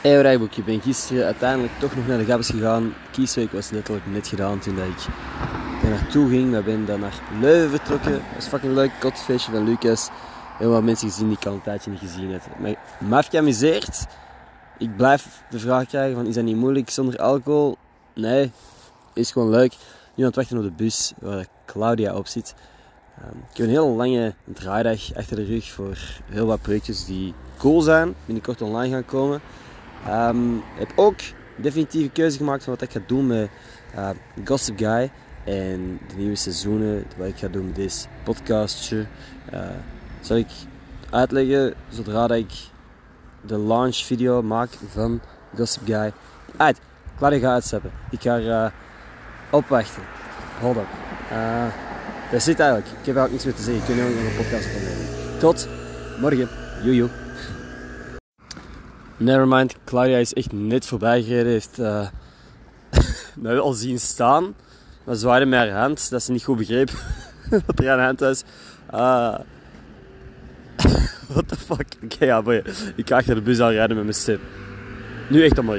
Hey rijboekje, ik ben gisteren uiteindelijk toch nog naar de Gabbes gegaan. Kiesweek was letterlijk net gedaan toen dat ik daar naartoe ging. Ik ben dan naar Leuven vertrokken. Dat was fucking leuk, kotfeestje van Lucas. Heel wat mensen gezien die ik al een tijdje niet gezien heb. Maar heeft geamuseerd. Ik blijf de vraag krijgen van, is dat niet moeilijk zonder alcohol? Nee, is gewoon leuk. Nu aan het wachten op de bus waar Claudia op zit. Um, ik heb een heel lange draaidag achter de rug voor heel wat projectjes die cool zijn, binnenkort online gaan komen. Um, heb ook definitieve keuze gemaakt van wat ik ga doen met uh, Gossip Guy en de nieuwe seizoenen, wat ik ga doen met deze podcastje. Uh, zal ik uitleggen zodra dat ik de launch video maak van Gossip Guy. Uit, Claudia ga uitstappen. Ik ga uh, opwachten. Hold up. Uh, dat zit eigenlijk. Ik heb eigenlijk niks meer te zeggen. Ik kan nu nog een podcast opnemen. Tot morgen. Joejoe. Nevermind, Claudia is echt net voorbij gereden. Heeft uh, al zien staan. Maar zwaaide met haar hand. Dat ze niet goed begreep wat er aan de hand was. Uh, what the fuck? Oké, ja. Ik ga achter de bus aan rijden met mijn stem. Nu echt allemaal.